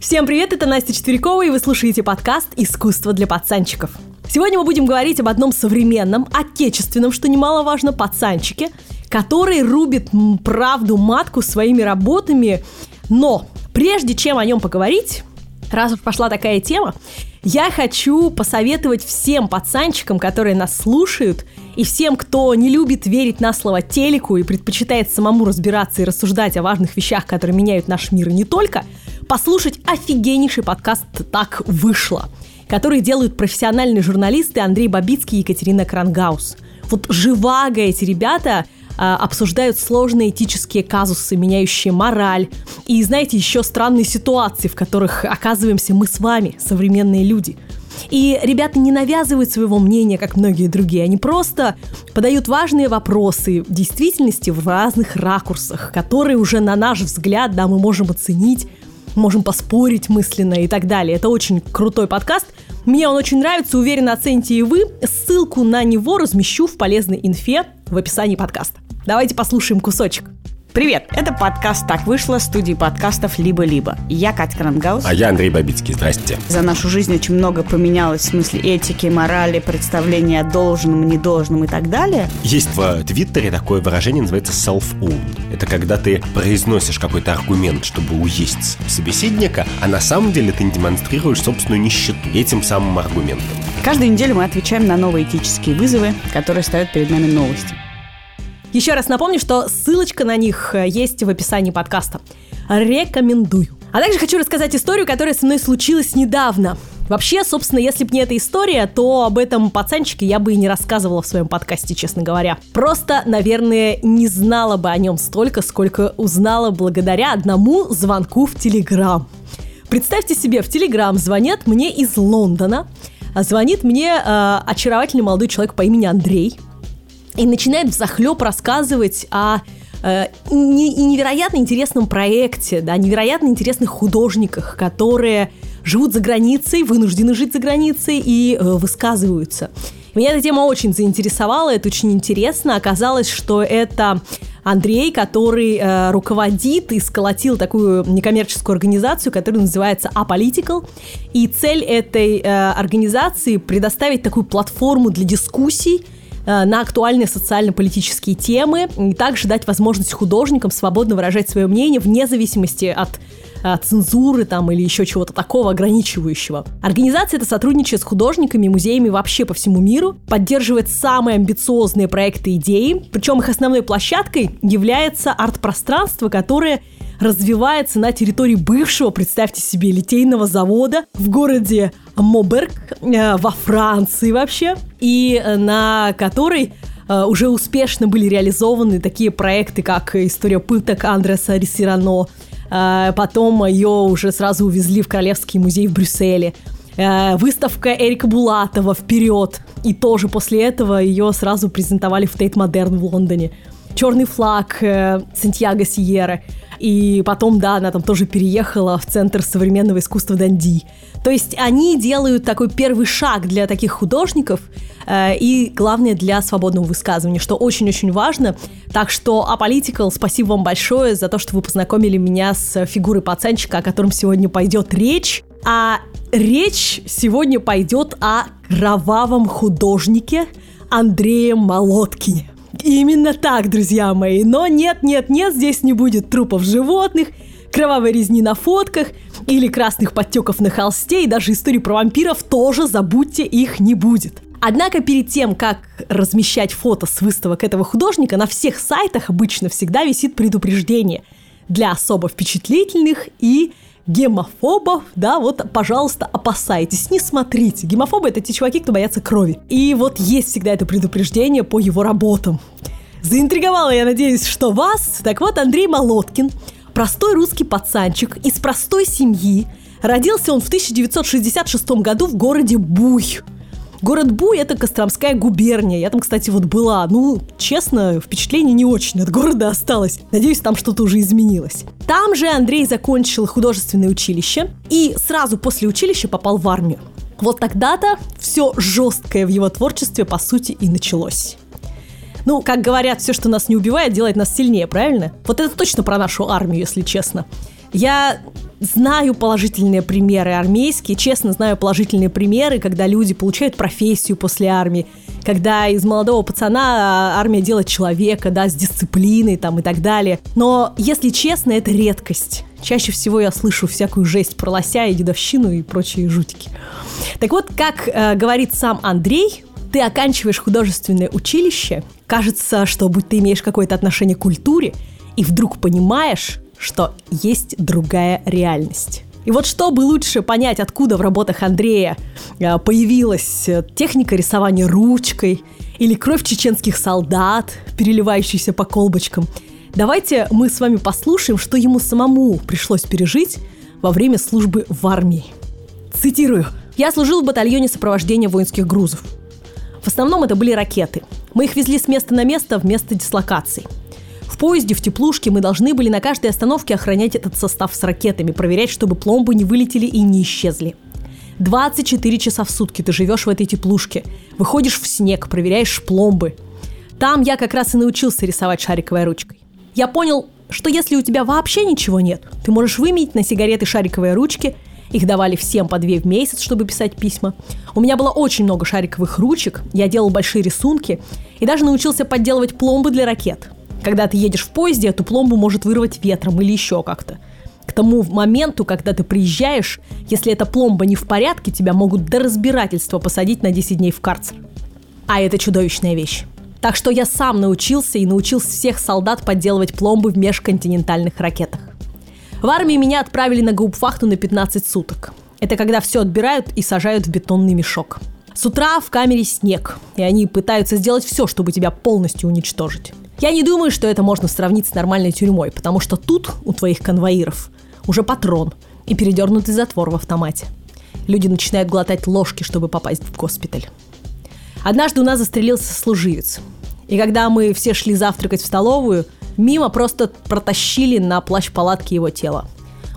Всем привет, это Настя Четверякова, и вы слушаете подкаст «Искусство для пацанчиков». Сегодня мы будем говорить об одном современном, отечественном, что немаловажно, пацанчике, который рубит правду матку своими работами. Но прежде чем о нем поговорить, раз уж пошла такая тема, я хочу посоветовать всем пацанчикам, которые нас слушают, и всем, кто не любит верить на слово телеку и предпочитает самому разбираться и рассуждать о важных вещах, которые меняют наш мир и не только, послушать офигеннейший подкаст «Так вышло», который делают профессиональные журналисты Андрей Бабицкий и Екатерина Крангаус. Вот живаго эти ребята – а, обсуждают сложные этические казусы, меняющие мораль. И, знаете, еще странные ситуации, в которых оказываемся мы с вами, современные люди. И ребята не навязывают своего мнения, как многие другие. Они просто подают важные вопросы действительности в разных ракурсах, которые уже на наш взгляд, да, мы можем оценить, можем поспорить мысленно и так далее. Это очень крутой подкаст. Мне он очень нравится, уверенно оцените и вы. Ссылку на него размещу в полезной инфе в описании подкаста. Давайте послушаем кусочек. Привет, это подкаст «Так вышло» студии подкастов «Либо-либо». Я Катя Крангаус. А я Андрей Бабицкий. Здрасте. За нашу жизнь очень много поменялось в смысле этики, морали, представления о должном, недолжном и так далее. Есть в Твиттере такое выражение, называется self-own. Это когда ты произносишь какой-то аргумент, чтобы уесть собеседника, а на самом деле ты не демонстрируешь собственную нищету этим самым аргументом. Каждую неделю мы отвечаем на новые этические вызовы, которые ставят перед нами новости. Еще раз напомню, что ссылочка на них э, есть в описании подкаста. Рекомендую. А также хочу рассказать историю, которая со мной случилась недавно. Вообще, собственно, если бы не эта история, то об этом пацанчике я бы и не рассказывала в своем подкасте, честно говоря. Просто, наверное, не знала бы о нем столько, сколько узнала благодаря одному звонку в Телеграм. Представьте себе, в Телеграм звонят мне из Лондона. Звонит мне э, очаровательный молодой человек по имени Андрей – и начинает взахлеб рассказывать о э, невероятно интересном проекте, да, невероятно интересных художниках, которые живут за границей, вынуждены жить за границей и э, высказываются. Меня эта тема очень заинтересовала, это очень интересно. Оказалось, что это Андрей, который э, руководит и сколотил такую некоммерческую организацию, которая называется Apolitical. И цель этой э, организации предоставить такую платформу для дискуссий на актуальные социально-политические темы и также дать возможность художникам свободно выражать свое мнение вне зависимости от э, цензуры там или еще чего-то такого ограничивающего. Организация эта сотрудничает с художниками и музеями вообще по всему миру, поддерживает самые амбициозные проекты и идеи, причем их основной площадкой является арт-пространство, которое развивается на территории бывшего, представьте себе, литейного завода в городе Моберг э, во Франции вообще, и э, на которой э, уже успешно были реализованы такие проекты, как «История пыток» Андреса Рисирано, потом ее уже сразу увезли в Королевский музей в Брюсселе, выставка Эрика Булатова «Вперед», и тоже после этого ее сразу презентовали в Тейт Модерн в Лондоне. «Черный флаг» Сантьяго Сиера – и потом, да, она там тоже переехала в Центр современного искусства Данди. То есть они делают такой первый шаг для таких художников э, и, главное, для свободного высказывания, что очень-очень важно. Так что, Apolitical, спасибо вам большое за то, что вы познакомили меня с фигурой пацанчика, о котором сегодня пойдет речь. А речь сегодня пойдет о кровавом художнике Андрее Молоткине. Именно так, друзья мои. Но нет, нет, нет, здесь не будет трупов животных, кровавой резни на фотках или красных подтеков на холсте, и даже истории про вампиров тоже забудьте, их не будет. Однако перед тем, как размещать фото с выставок этого художника, на всех сайтах обычно всегда висит предупреждение для особо впечатлительных и гемофобов, да, вот, пожалуйста, опасайтесь, не смотрите. Гемофобы — это те чуваки, кто боятся крови. И вот есть всегда это предупреждение по его работам. Заинтриговала, я надеюсь, что вас. Так вот, Андрей Молоткин, простой русский пацанчик из простой семьи. Родился он в 1966 году в городе Буй. Город Буй – это Костромская губерния. Я там, кстати, вот была. Ну, честно, впечатление не очень от города осталось. Надеюсь, там что-то уже изменилось. Там же Андрей закончил художественное училище и сразу после училища попал в армию. Вот тогда-то все жесткое в его творчестве, по сути, и началось. Ну, как говорят, все, что нас не убивает, делает нас сильнее, правильно? Вот это точно про нашу армию, если честно. Я знаю положительные примеры армейские, честно знаю положительные примеры, когда люди получают профессию после армии, когда из молодого пацана а, армия делает человека, да, с дисциплиной там и так далее. Но, если честно, это редкость. Чаще всего я слышу всякую жесть про лося и дедовщину и прочие жутики. Так вот, как э, говорит сам Андрей, ты оканчиваешь художественное училище, кажется, что будь ты имеешь какое-то отношение к культуре, и вдруг понимаешь, что есть другая реальность. И вот чтобы лучше понять, откуда в работах Андрея э, появилась э, техника рисования ручкой или кровь чеченских солдат, переливающаяся по колбочкам, давайте мы с вами послушаем, что ему самому пришлось пережить во время службы в армии. Цитирую. «Я служил в батальоне сопровождения воинских грузов. В основном это были ракеты. Мы их везли с места на место в место дислокации – поезде, в теплушке мы должны были на каждой остановке охранять этот состав с ракетами, проверять, чтобы пломбы не вылетели и не исчезли. 24 часа в сутки ты живешь в этой теплушке, выходишь в снег, проверяешь пломбы. Там я как раз и научился рисовать шариковой ручкой. Я понял, что если у тебя вообще ничего нет, ты можешь выменить на сигареты шариковые ручки, их давали всем по две в месяц, чтобы писать письма. У меня было очень много шариковых ручек, я делал большие рисунки и даже научился подделывать пломбы для ракет – когда ты едешь в поезде, эту пломбу может вырвать ветром или еще как-то. К тому моменту, когда ты приезжаешь, если эта пломба не в порядке, тебя могут до разбирательства посадить на 10 дней в карцер. А это чудовищная вещь. Так что я сам научился и научил всех солдат подделывать пломбы в межконтинентальных ракетах. В армии меня отправили на губфахту на 15 суток. Это когда все отбирают и сажают в бетонный мешок. С утра в камере снег, и они пытаются сделать все, чтобы тебя полностью уничтожить. Я не думаю, что это можно сравнить с нормальной тюрьмой, потому что тут у твоих конвоиров уже патрон и передернутый затвор в автомате. Люди начинают глотать ложки, чтобы попасть в госпиталь. Однажды у нас застрелился служивец. И когда мы все шли завтракать в столовую, мимо просто протащили на плащ палатки его тело.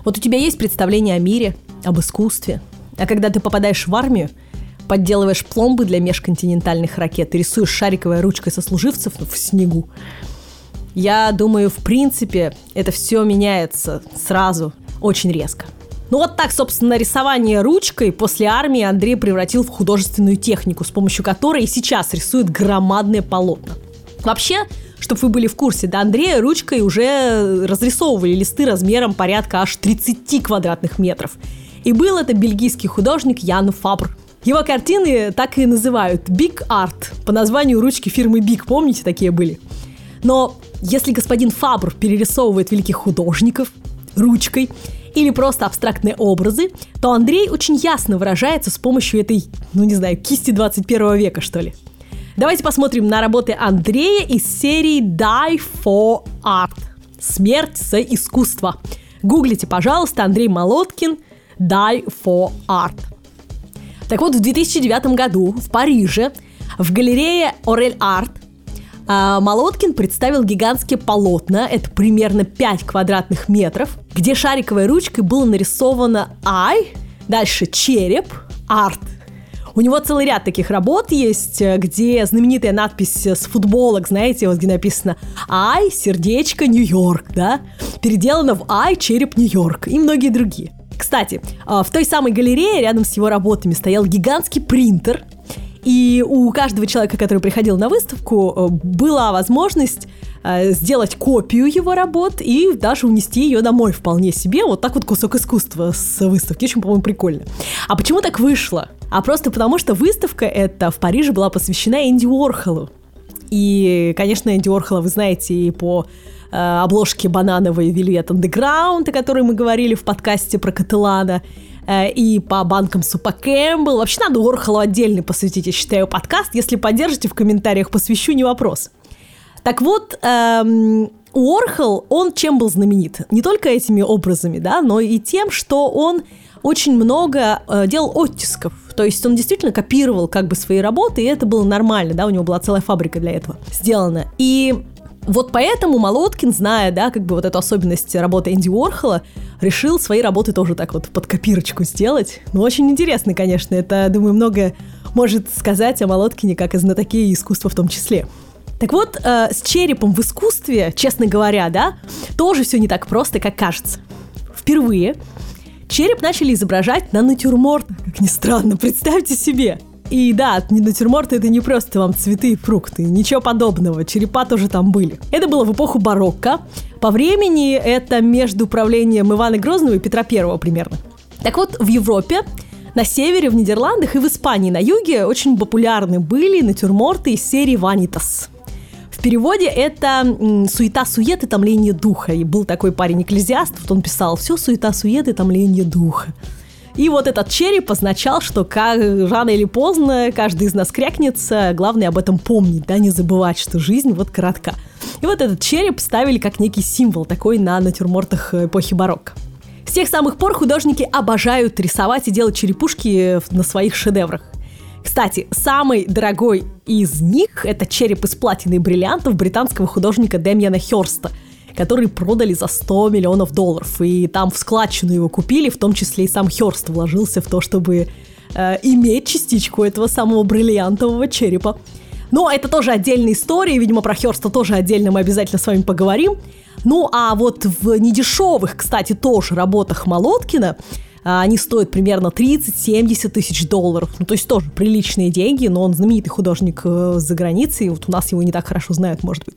Вот у тебя есть представление о мире, об искусстве. А когда ты попадаешь в армию, подделываешь пломбы для межконтинентальных ракет и рисуешь шариковой ручкой сослуживцев в снегу. Я думаю, в принципе, это все меняется сразу, очень резко. Ну вот так, собственно, рисование ручкой после армии Андрей превратил в художественную технику, с помощью которой и сейчас рисует громадные полотна. Вообще, чтобы вы были в курсе, до Андрея ручкой уже разрисовывали листы размером порядка аж 30 квадратных метров. И был это бельгийский художник Ян Фабр – его картины так и называют Big Art по названию ручки фирмы Big, помните, такие были? Но если господин Фабр перерисовывает великих художников ручкой или просто абстрактные образы, то Андрей очень ясно выражается с помощью этой, ну не знаю, кисти 21 века, что ли. Давайте посмотрим на работы Андрея из серии Die for Art. Смерть за искусство. Гуглите, пожалуйста, Андрей Молоткин Die for Art. Так вот, в 2009 году в Париже в галерее Орель Арт Молоткин представил гигантские полотна, это примерно 5 квадратных метров, где шариковой ручкой было нарисовано «Ай», дальше «Череп», «Арт». У него целый ряд таких работ есть, где знаменитая надпись с футболок, знаете, вот где написано «Ай, сердечко, Нью-Йорк», да? Переделано в «Ай, череп, Нью-Йорк» и многие другие. Кстати, а, в той самой галерее рядом с его работами стоял гигантский принтер, и у каждого человека, который приходил на выставку, э, была возможность э, сделать копию его работ и даже унести ее домой вполне себе. Вот так вот кусок искусства с выставки. Очень, по-моему, прикольно. А почему так вышло? А просто потому, что выставка эта в Париже была посвящена Энди Уорхолу. И, конечно, Энди Уорхола вы знаете и по Э, обложки банановой Velvet Underground, о которой мы говорили в подкасте про Каталана, э, и по банкам Супа Кэмпбелл. Вообще надо Орхолу отдельно посвятить, я считаю, подкаст. Если поддержите в комментариях, посвящу, не вопрос. Так вот, эм, Уорхол, он чем был знаменит? Не только этими образами, да, но и тем, что он очень много э, делал оттисков. То есть он действительно копировал как бы свои работы, и это было нормально, да, у него была целая фабрика для этого сделана. И вот поэтому Молоткин, зная, да, как бы вот эту особенность работы Энди Уорхола, решил свои работы тоже так вот под копирочку сделать. Ну, очень интересно, конечно, это, думаю, много может сказать о Молоткине, как и знатоке искусства в том числе. Так вот, э, с черепом в искусстве, честно говоря, да, тоже все не так просто, как кажется. Впервые Череп начали изображать на натюрмортах, как ни странно, представьте себе. И да, натюрморт это не просто вам цветы и фрукты, ничего подобного, черепа тоже там были. Это было в эпоху барокко. По времени это между правлением Ивана Грозного и Петра Первого примерно. Так вот, в Европе на севере, в Нидерландах и в Испании на юге очень популярны были натюрморты из серии «Ванитас». Переводе это суета-сует и томление духа. И был такой парень-экклезиаст, вот он писал «все суета-сует и томление духа». И вот этот череп означал, что как, рано или поздно каждый из нас крякнется, главное об этом помнить, да, не забывать, что жизнь вот коротка. И вот этот череп ставили как некий символ такой на натюрмортах эпохи барокко. С тех самых пор художники обожают рисовать и делать черепушки на своих шедеврах. Кстати, самый дорогой из них – это череп из платины и бриллиантов британского художника Демьяна Херста, который продали за 100 миллионов долларов. И там в складчину его купили, в том числе и сам Херст вложился в то, чтобы э, иметь частичку этого самого бриллиантового черепа. Но это тоже отдельная история, видимо, про Херста тоже отдельно мы обязательно с вами поговорим. Ну, а вот в недешевых, кстати, тоже работах Молоткина а, они стоят примерно 30-70 тысяч долларов. Ну, то есть тоже приличные деньги, но он знаменитый художник э, за границей, вот у нас его не так хорошо знают, может быть.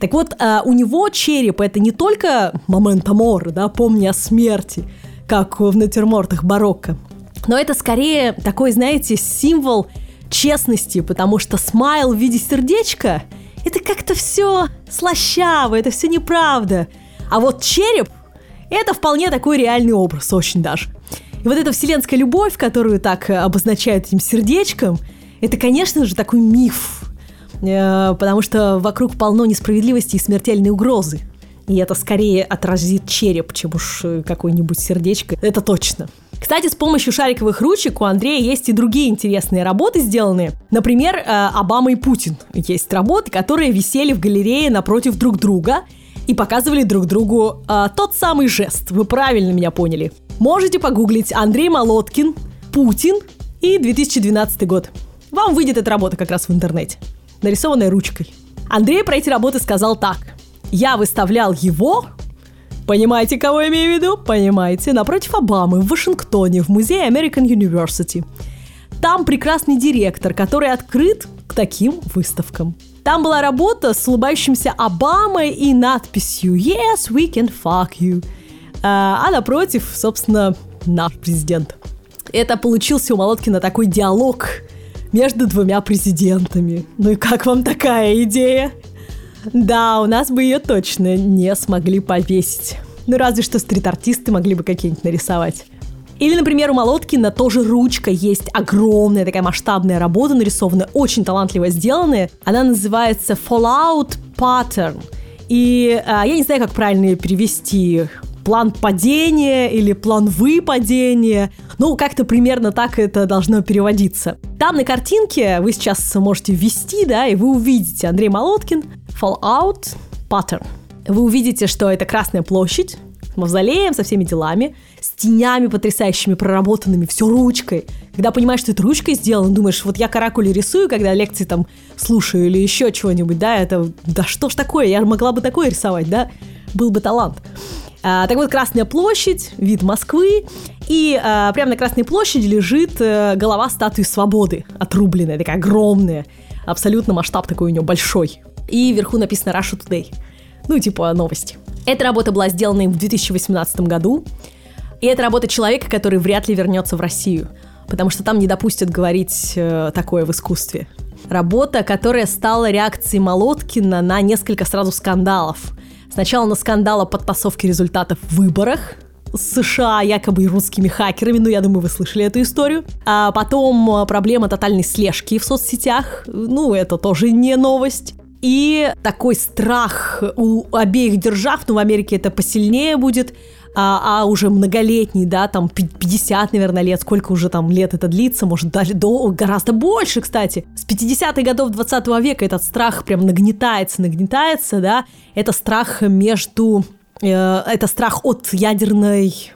Так вот, а, у него череп это не только момент амора, да, помни о смерти, как в натюрмортах барокко, но это скорее такой, знаете, символ честности, потому что смайл в виде сердечка – это как-то все слащаво, это все неправда. А вот череп – это вполне такой реальный образ, очень даже. И вот эта вселенская любовь, которую так обозначают этим сердечком, это, конечно же, такой миф, э, потому что вокруг полно несправедливости и смертельной угрозы. И это скорее отразит череп, чем уж э, какое-нибудь сердечко. Это точно. Кстати, с помощью шариковых ручек у Андрея есть и другие интересные работы сделанные. Например, э, Обама и Путин. Есть работы, которые висели в галерее напротив друг друга и показывали друг другу э, тот самый жест. Вы правильно меня поняли. Можете погуглить Андрей Молоткин, Путин и 2012 год. Вам выйдет эта работа как раз в интернете, нарисованная ручкой. Андрей про эти работы сказал так. Я выставлял его Понимаете, кого я имею в виду? Понимаете, напротив Обамы в Вашингтоне в музее American University. Там прекрасный директор, который открыт к таким выставкам. Там была работа с улыбающимся Обамой и надписью «Yes, we can fuck you». А, а напротив, собственно, наш президент. Это получился у Молоткина такой диалог между двумя президентами. Ну и как вам такая идея? Да, у нас бы ее точно не смогли повесить. Ну, разве что стрит-артисты могли бы какие-нибудь нарисовать. Или, например, у Молоткина тоже ручка есть огромная такая масштабная работа нарисованная, очень талантливо сделанная. Она называется Fallout Pattern. И а, я не знаю, как правильно ее перевести. План падения или план выпадения. Ну, как-то примерно так это должно переводиться. Там на картинке вы сейчас можете ввести, да, и вы увидите Андрей Молоткин, Fallout Pattern. Вы увидите, что это Красная площадь, с мавзолеем, со всеми делами, с тенями потрясающими, проработанными, все ручкой. Когда понимаешь, что это ручкой сделано, думаешь, вот я каракули рисую, когда лекции там слушаю или еще чего-нибудь, да, это, да что ж такое, я могла бы такое рисовать, да, был бы талант. А, так вот, Красная площадь, вид Москвы, и а, прямо на Красной площади лежит а, голова статуи свободы, отрубленная, такая огромная, абсолютно масштаб такой у нее большой и вверху написано Russia Today. Ну, типа новости. Эта работа была сделана им в 2018 году, и это работа человека, который вряд ли вернется в Россию, потому что там не допустят говорить э, такое в искусстве. Работа, которая стала реакцией Молоткина на несколько сразу скандалов. Сначала на скандал о подтасовке результатов в выборах, США якобы русскими хакерами, ну, я думаю, вы слышали эту историю. А потом э, проблема тотальной слежки в соцсетях, ну, это тоже не новость. И такой страх у обеих держав, ну, в Америке это посильнее будет, а, а уже многолетний, да, там 50, наверное, лет, сколько уже там лет это длится, может, даже до, гораздо больше, кстати. С 50-х годов 20 века этот страх прям нагнетается, нагнетается, да, это страх между, э, это страх от ядерной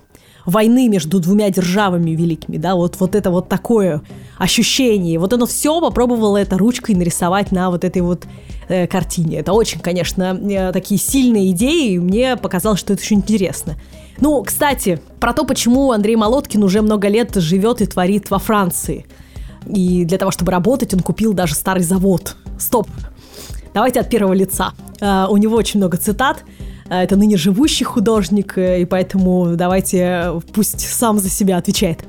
войны между двумя державами великими, да, вот, вот это вот такое ощущение. Вот оно все попробовало это ручкой нарисовать на вот этой вот э, картине. Это очень, конечно, э, такие сильные идеи, и мне показалось, что это очень интересно. Ну, кстати, про то, почему Андрей Молоткин уже много лет живет и творит во Франции. И для того, чтобы работать, он купил даже старый завод. Стоп. Давайте от первого лица. Uh, у него очень много цитат. Uh, это ныне живущий художник, uh, и поэтому давайте пусть сам за себя отвечает.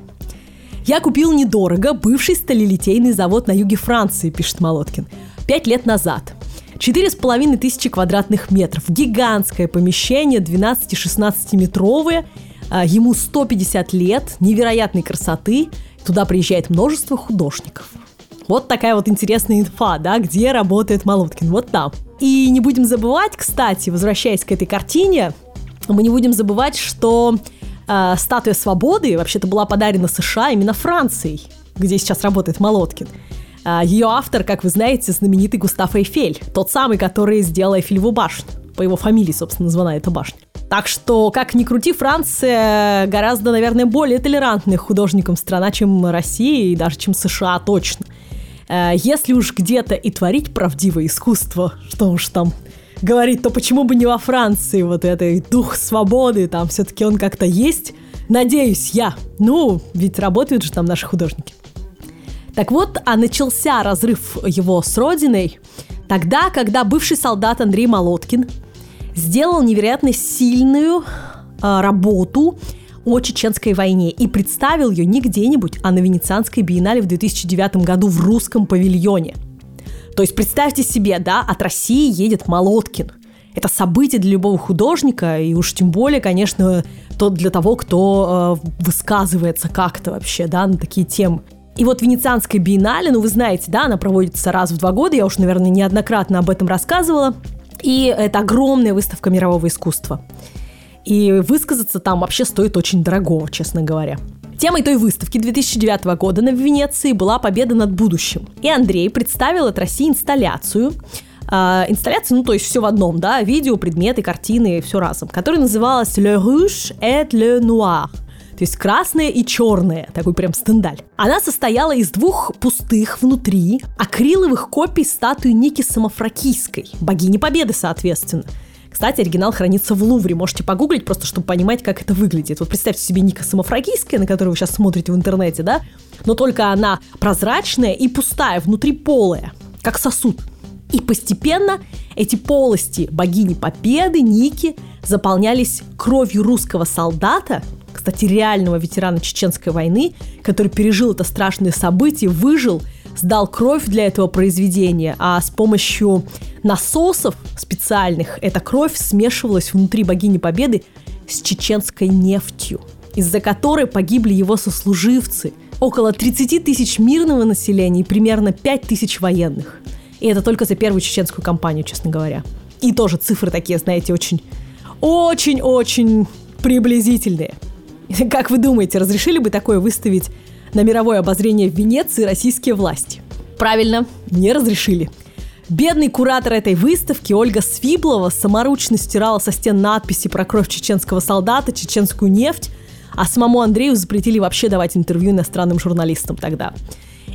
Я купил недорого бывший сталелитейный завод на юге Франции, пишет Молоткин, пять лет назад. Четыре с половиной тысячи квадратных метров, гигантское помещение, 12-16 метровое, ему 150 лет, невероятной красоты, туда приезжает множество художников. Вот такая вот интересная инфа, да, где работает Молоткин, вот там. И не будем забывать, кстати, возвращаясь к этой картине, мы не будем забывать, что э, статуя свободы вообще-то была подарена США именно Францией, где сейчас работает Молоткин. Э, ее автор, как вы знаете, знаменитый Густав Эйфель, тот самый, который сделал Эйфелеву башню. По его фамилии, собственно, названа эта башня. Так что, как ни крути, Франция гораздо, наверное, более толерантная художником страна, чем Россия и даже чем США точно. Э, если уж где-то и творить правдивое искусство, что уж там говорить, то почему бы не во Франции вот этой дух свободы, там все-таки он как-то есть. Надеюсь, я. Ну, ведь работают же там наши художники. Так вот, а начался разрыв его с родиной тогда, когда бывший солдат Андрей Молоткин сделал невероятно сильную э, работу о чеченской войне и представил ее не где-нибудь, а на Венецианской биеннале в 2009 году в русском павильоне – то есть представьте себе, да, от России едет Молоткин. Это событие для любого художника, и уж тем более, конечно, то для того, кто э, высказывается как-то вообще, да, на такие темы. И вот Венецианская биеннале, ну вы знаете, да, она проводится раз в два года, я уж, наверное, неоднократно об этом рассказывала. И это огромная выставка мирового искусства. И высказаться там вообще стоит очень дорого, честно говоря. Темой той выставки 2009 года на Венеции была победа над будущим. И Андрей представил от России инсталляцию, Uh, инсталляция, ну, то есть все в одном, да, видео, предметы, картины, все разом, которая называлась «Le rouge et le noir», то есть красное и черное, такой прям стендаль. Она состояла из двух пустых внутри акриловых копий статуи Ники Самофракийской, богини Победы, соответственно. Кстати, оригинал хранится в Лувре. Можете погуглить, просто чтобы понимать, как это выглядит. Вот представьте себе Ника Самофрагийская, на которую вы сейчас смотрите в интернете, да? Но только она прозрачная и пустая, внутри полая, как сосуд. И постепенно эти полости богини Победы, Ники, заполнялись кровью русского солдата, кстати, реального ветерана Чеченской войны, который пережил это страшное событие, выжил – сдал кровь для этого произведения, а с помощью насосов специальных эта кровь смешивалась внутри богини Победы с чеченской нефтью, из-за которой погибли его сослуживцы. Около 30 тысяч мирного населения и примерно 5 тысяч военных. И это только за первую чеченскую кампанию, честно говоря. И тоже цифры такие, знаете, очень, очень-очень приблизительные. Как вы думаете, разрешили бы такое выставить на мировое обозрение в Венеции российские власти. Правильно, не разрешили. Бедный куратор этой выставки Ольга Свиблова саморучно стирала со стен надписи про кровь чеченского солдата, чеченскую нефть, а самому Андрею запретили вообще давать интервью иностранным журналистам тогда.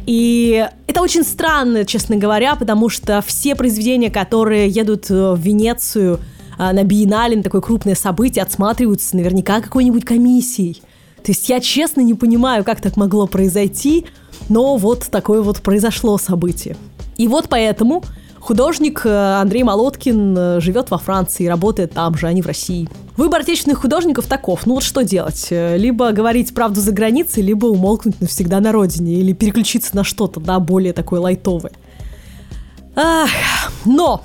И это очень странно, честно говоря, потому что все произведения, которые едут э, в Венецию э, на биеннале, на такое крупное событие, отсматриваются наверняка какой-нибудь комиссией – то есть я честно не понимаю, как так могло произойти, но вот такое вот произошло событие. И вот поэтому художник э, Андрей Молоткин э, живет во Франции работает там же, а не в России. Выбор отечественных художников таков. Ну вот что делать? Э, либо говорить правду за границей, либо умолкнуть навсегда на родине, или переключиться на что-то, да, более такое лайтовое. Ах, но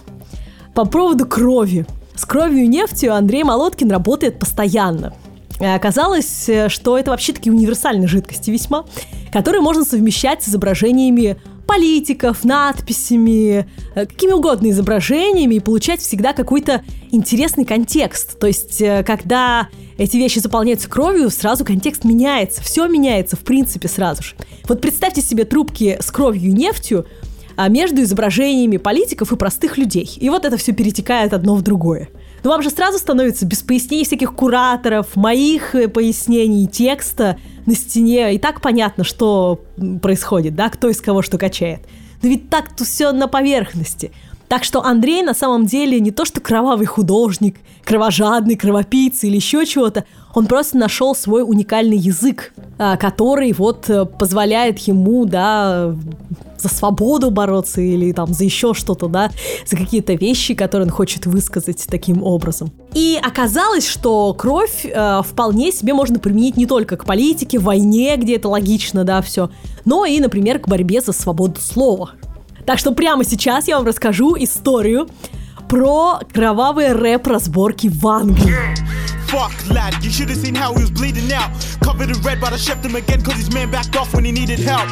по поводу крови. С кровью и нефтью Андрей Молоткин работает постоянно. Э, оказалось, э, что это вообще такие универсальные жидкости весьма, которые можно совмещать с изображениями политиков, надписями, э, какими угодно изображениями и получать всегда какой-то интересный контекст. То есть, когда эти вещи заполняются кровью, сразу контекст меняется, все меняется, в принципе, сразу же. Вот представьте себе трубки с кровью и нефтью между изображениями политиков и простых людей. И вот это все перетекает одно в другое. Но вам же сразу становится без пояснений всяких кураторов, моих э, пояснений, текста на стене. И так понятно, что происходит, да, кто из кого что качает. Но ведь так-то все на поверхности. Так что Андрей на самом деле не то что кровавый художник, кровожадный, кровопийца или еще чего-то, он просто нашел свой уникальный язык, а, который вот э, позволяет ему, да, за свободу бороться или там за еще что-то, да, за какие-то вещи, которые он хочет высказать таким образом. И оказалось, что кровь э, вполне себе можно применить не только к политике, войне, где это логично, да, все, но и, например, к борьбе за свободу слова. Так что прямо сейчас я вам расскажу историю про кровавые рэп-разборки в Англии. Fuck, lad, you should have seen how he was bleeding out. Covered in red, but I shoved him again cause his man backed off when he needed help.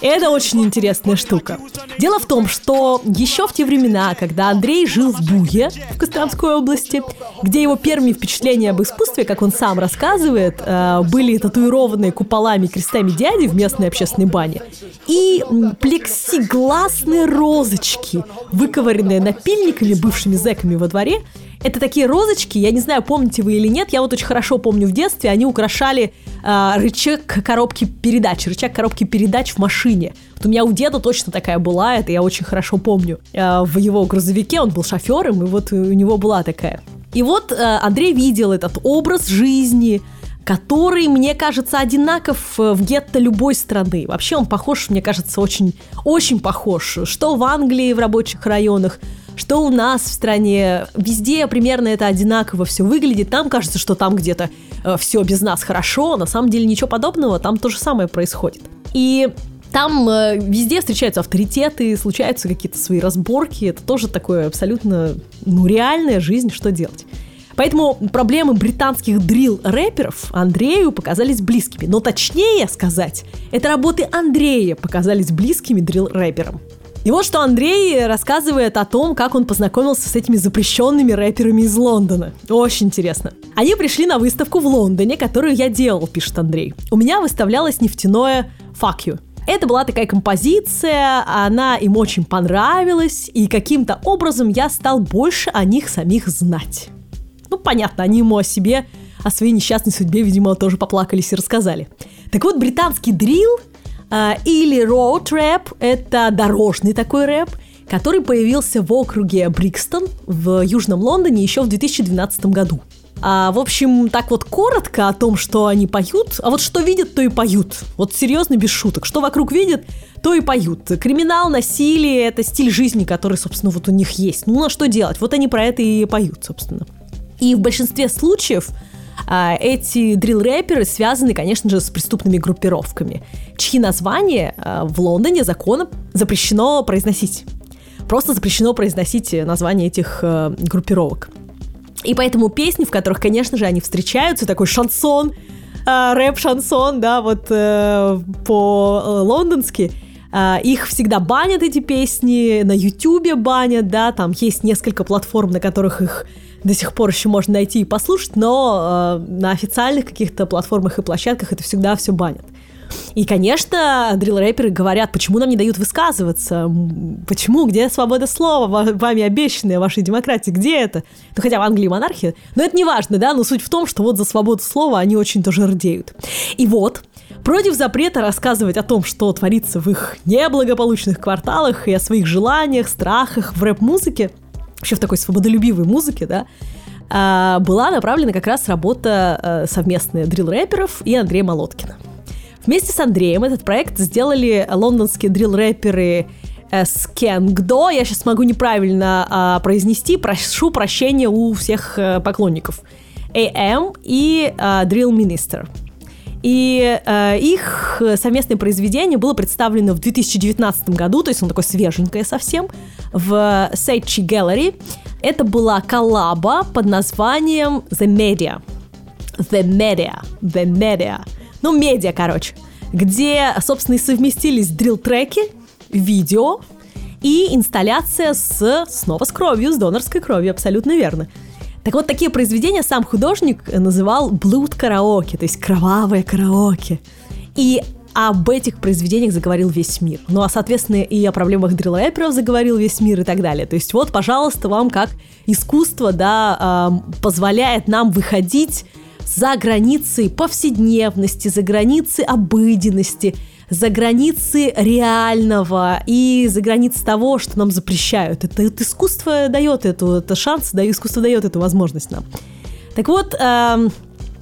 Это очень интересная штука. Дело в том, что еще в те времена, когда Андрей жил в Буге, в Костромской области, где его первыми впечатления об искусстве, как он сам рассказывает, э, были татуированные куполами и крестами дяди в местной общественной бане, и плексигласные розочки, выковыренные напильниками, бывшими зэками во дворе, это такие розочки, я не знаю, помните вы или нет, я вот очень хорошо помню в детстве, они украшали э, рычаг коробки передач, рычаг коробки передач в машине. Вот у меня у деда точно такая была, это я очень хорошо помню. Э, в его грузовике он был шофером, и вот у него была такая. И вот э, Андрей видел этот образ жизни, который, мне кажется, одинаков э, в гетто любой страны. Вообще он похож, мне кажется, очень, очень похож. Что в Англии, в рабочих районах, что у нас в стране. Везде примерно это одинаково все выглядит. Там кажется, что там где-то э, все без нас хорошо. На самом деле ничего подобного. Там то же самое происходит. И там э, везде встречаются авторитеты, случаются какие-то свои разборки. Это тоже такое абсолютно, ну, реальная жизнь, что делать. Поэтому проблемы британских дрил-рэперов Андрею показались близкими. Но точнее сказать, это работы Андрея показались близкими дрил-рэперам. И вот что Андрей рассказывает о том, как он познакомился с этими запрещенными рэперами из Лондона. Очень интересно. Они пришли на выставку в Лондоне, которую я делал, пишет Андрей. У меня выставлялось нефтяное «Fuck you». Это была такая композиция, она им очень понравилась, и каким-то образом я стал больше о них самих знать. Ну, понятно, они ему о себе, о своей несчастной судьбе, видимо, тоже поплакались и рассказали. Так вот, британский дрил или road rap – это дорожный такой рэп, который появился в округе Брикстон в Южном Лондоне еще в 2012 году. А, в общем, так вот коротко о том, что они поют, а вот что видят, то и поют. Вот серьезно, без шуток. Что вокруг видят, то и поют. Криминал, насилие – это стиль жизни, который, собственно, вот у них есть. Ну, на что делать? Вот они про это и поют, собственно. И в большинстве случаев а, эти дрил-рэперы связаны, конечно же, с преступными группировками, чьи названия а, в Лондоне законом запрещено произносить. Просто запрещено произносить названия этих а, группировок. И поэтому песни, в которых, конечно же, они встречаются, такой шансон, рэп-шансон, да, вот э, по-лондонски, их всегда банят, эти песни, на Ютубе банят, да, там есть несколько платформ, на которых их до сих пор еще можно найти и послушать, но э, на официальных каких-то платформах и площадках это всегда все банят. И, конечно, дрил-рэперы говорят, почему нам не дают высказываться, почему, где свобода слова, вами обещанная, вашей демократии, где это? Ну, хотя в Англии монархия, но это не важно, да, но суть в том, что вот за свободу слова они очень тоже рдеют. И вот, против запрета рассказывать о том, что творится в их неблагополучных кварталах и о своих желаниях, страхах в рэп-музыке – вообще в такой свободолюбивой музыке, да, а, была направлена как раз работа э, совместная дрил-рэперов и Андрея Молоткина. Вместе с Андреем этот проект сделали лондонские дрил-рэперы э, Скенгдо, я сейчас могу неправильно а, произнести, прошу прощения у всех э, поклонников, AM и Drill Minister. И э, их совместное произведение было представлено в 2019 году, то есть оно такое свеженькое совсем, в Сейчи Gallery. Это была коллаба под названием The Media. The Media. The Media. Ну, медиа, короче. Где, собственно, и совместились дрил-треки, видео и инсталляция с, снова с кровью, с донорской кровью, абсолютно верно. Так вот, такие произведения сам художник называл блуд караоке, то есть кровавое караоке. И об этих произведениях заговорил весь мир. Ну а, соответственно, и о проблемах дрилрэперов заговорил весь мир и так далее. То есть вот, пожалуйста, вам как искусство, да, позволяет нам выходить за границы повседневности, за границы обыденности, за границы реального и за границы того, что нам запрещают. Это, это искусство дает эту это шанс, да, искусство дает эту возможность нам. Так вот, эм,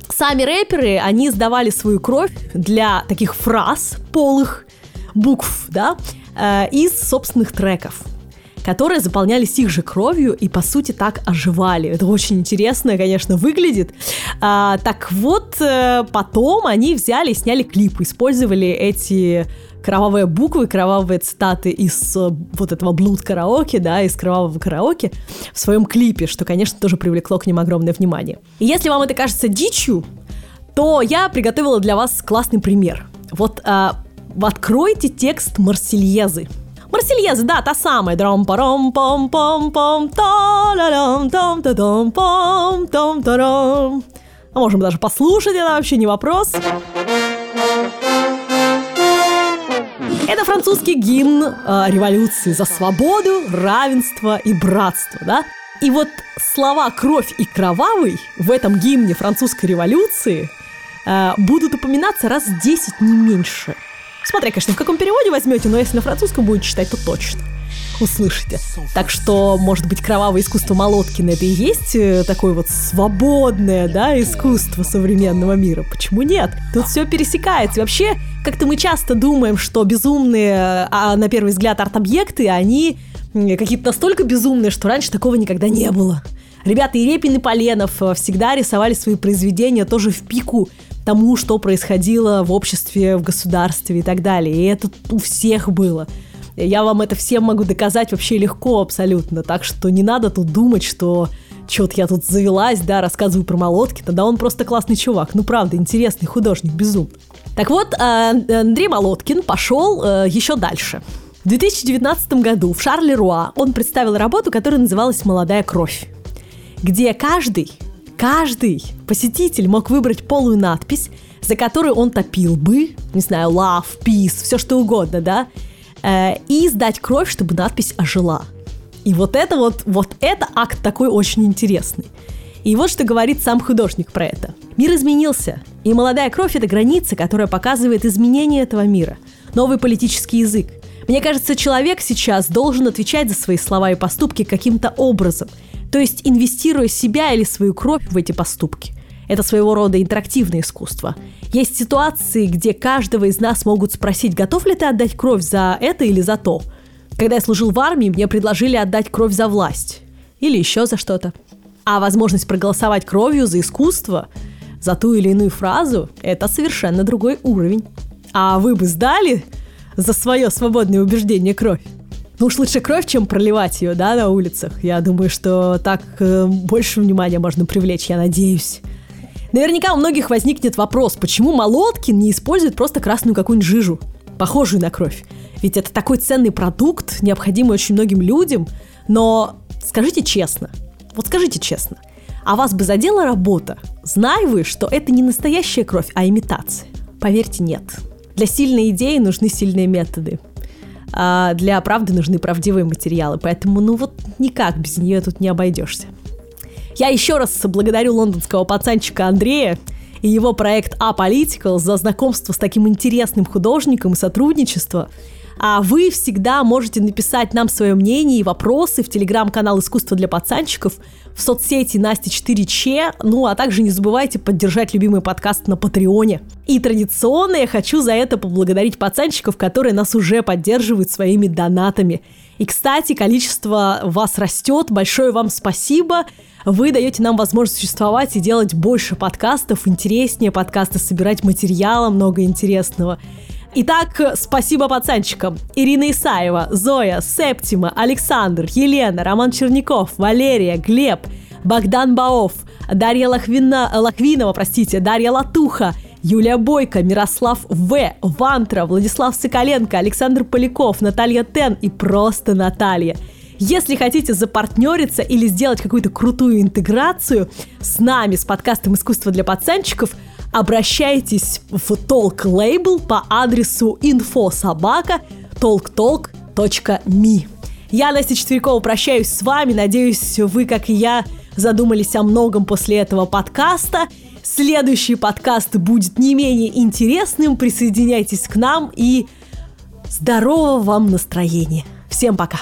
сами рэперы, они сдавали свою кровь для таких фраз полых букв, да, э, из собственных треков которые заполнялись их же кровью и, по сути, так оживали. Это очень интересно, конечно, выглядит. А, так вот, э, потом они взяли и сняли клип, использовали эти кровавые буквы, кровавые цитаты из э, вот этого блуд караоке, да, из кровавого караоке в своем клипе, что, конечно, тоже привлекло к ним огромное внимание. И если вам это кажется дичью, то я приготовила для вас классный пример. Вот а, откройте текст Марсельезы. Марсельеза, да, та самая. дром паром пом пом пом та ля лям там та дом пом том тарам А можем даже послушать, это вообще не вопрос. Это французский гимн э, революции за свободу, равенство и братство, да? И вот слова «кровь» и «кровавый» в этом гимне французской революции э, будут упоминаться раз в 10, не меньше – Смотря, конечно, в каком переводе возьмете, но если на французском будете читать, то точно услышите. Так что, может быть, кровавое искусство Молоткина это и есть э, такое вот свободное, да, искусство современного мира. Почему нет? Тут все пересекается. Вообще, как-то мы часто думаем, что безумные, а на первый взгляд, арт-объекты, они какие-то настолько безумные, что раньше такого никогда не было. Ребята, и Репин, и Поленов э, всегда рисовали свои произведения тоже в пику тому, что происходило в обществе, в государстве и так далее. И это у всех было. Я вам это всем могу доказать вообще легко абсолютно. Так что не надо тут думать, что что-то я тут завелась, да, рассказываю про молотки, тогда он просто классный чувак. Ну, правда, интересный художник, безумно. Так вот, а, Андрей Молоткин пошел э, еще дальше. В 2019 году в Шарле Руа он представил работу, которая называлась «Молодая кровь», где каждый Каждый посетитель мог выбрать полую надпись, за которую он топил бы, не знаю, love, peace, все что угодно, да, э, и сдать кровь, чтобы надпись ожила. И вот это вот, вот это акт такой очень интересный. И вот что говорит сам художник про это. Мир изменился, и молодая кровь – это граница, которая показывает изменение этого мира, новый политический язык. Мне кажется, человек сейчас должен отвечать за свои слова и поступки каким-то образом – то есть инвестируя себя или свою кровь в эти поступки. Это своего рода интерактивное искусство. Есть ситуации, где каждого из нас могут спросить, готов ли ты отдать кровь за это или за то. Когда я служил в армии, мне предложили отдать кровь за власть. Или еще за что-то. А возможность проголосовать кровью за искусство, за ту или иную фразу – это совершенно другой уровень. А вы бы сдали за свое свободное убеждение кровь? Ну уж лучше кровь, чем проливать ее, да, на улицах. Я думаю, что так э, больше внимания можно привлечь, я надеюсь. Наверняка у многих возникнет вопрос, почему Молоткин не использует просто красную какую-нибудь жижу, похожую на кровь. Ведь это такой ценный продукт, необходимый очень многим людям. Но скажите честно, вот скажите честно, а вас бы задела работа, зная вы, что это не настоящая кровь, а имитация? Поверьте, нет. Для сильной идеи нужны сильные методы а для правды нужны правдивые материалы, поэтому ну вот никак без нее тут не обойдешься. Я еще раз благодарю лондонского пацанчика Андрея и его проект A-Political за знакомство с таким интересным художником и сотрудничество. А вы всегда можете написать нам свое мнение и вопросы в телеграм-канал «Искусство для пацанчиков», в соцсети Настя 4Ч, ну а также не забывайте поддержать любимый подкаст на Патреоне. И традиционно я хочу за это поблагодарить пацанчиков, которые нас уже поддерживают своими донатами. И, кстати, количество вас растет, большое вам спасибо. Вы даете нам возможность существовать и делать больше подкастов, интереснее подкасты, собирать материала много интересного. Итак, спасибо пацанчикам. Ирина Исаева, Зоя, Септима, Александр, Елена, Роман Черняков, Валерия, Глеб, Богдан Баов, Дарья Лохвина, Лохвинова, простите, Дарья Латуха, Юлия Бойко, Мирослав В, Вантра, Владислав Соколенко, Александр Поляков, Наталья Тен и просто Наталья. Если хотите запартнериться или сделать какую-то крутую интеграцию с нами, с подкастом «Искусство для пацанчиков», обращайтесь в Talk Label по адресу infosobaka talktalk.me. Я, Настя Четверякова, прощаюсь с вами. Надеюсь, вы, как и я, задумались о многом после этого подкаста. Следующий подкаст будет не менее интересным. Присоединяйтесь к нам и здорового вам настроения. Всем пока!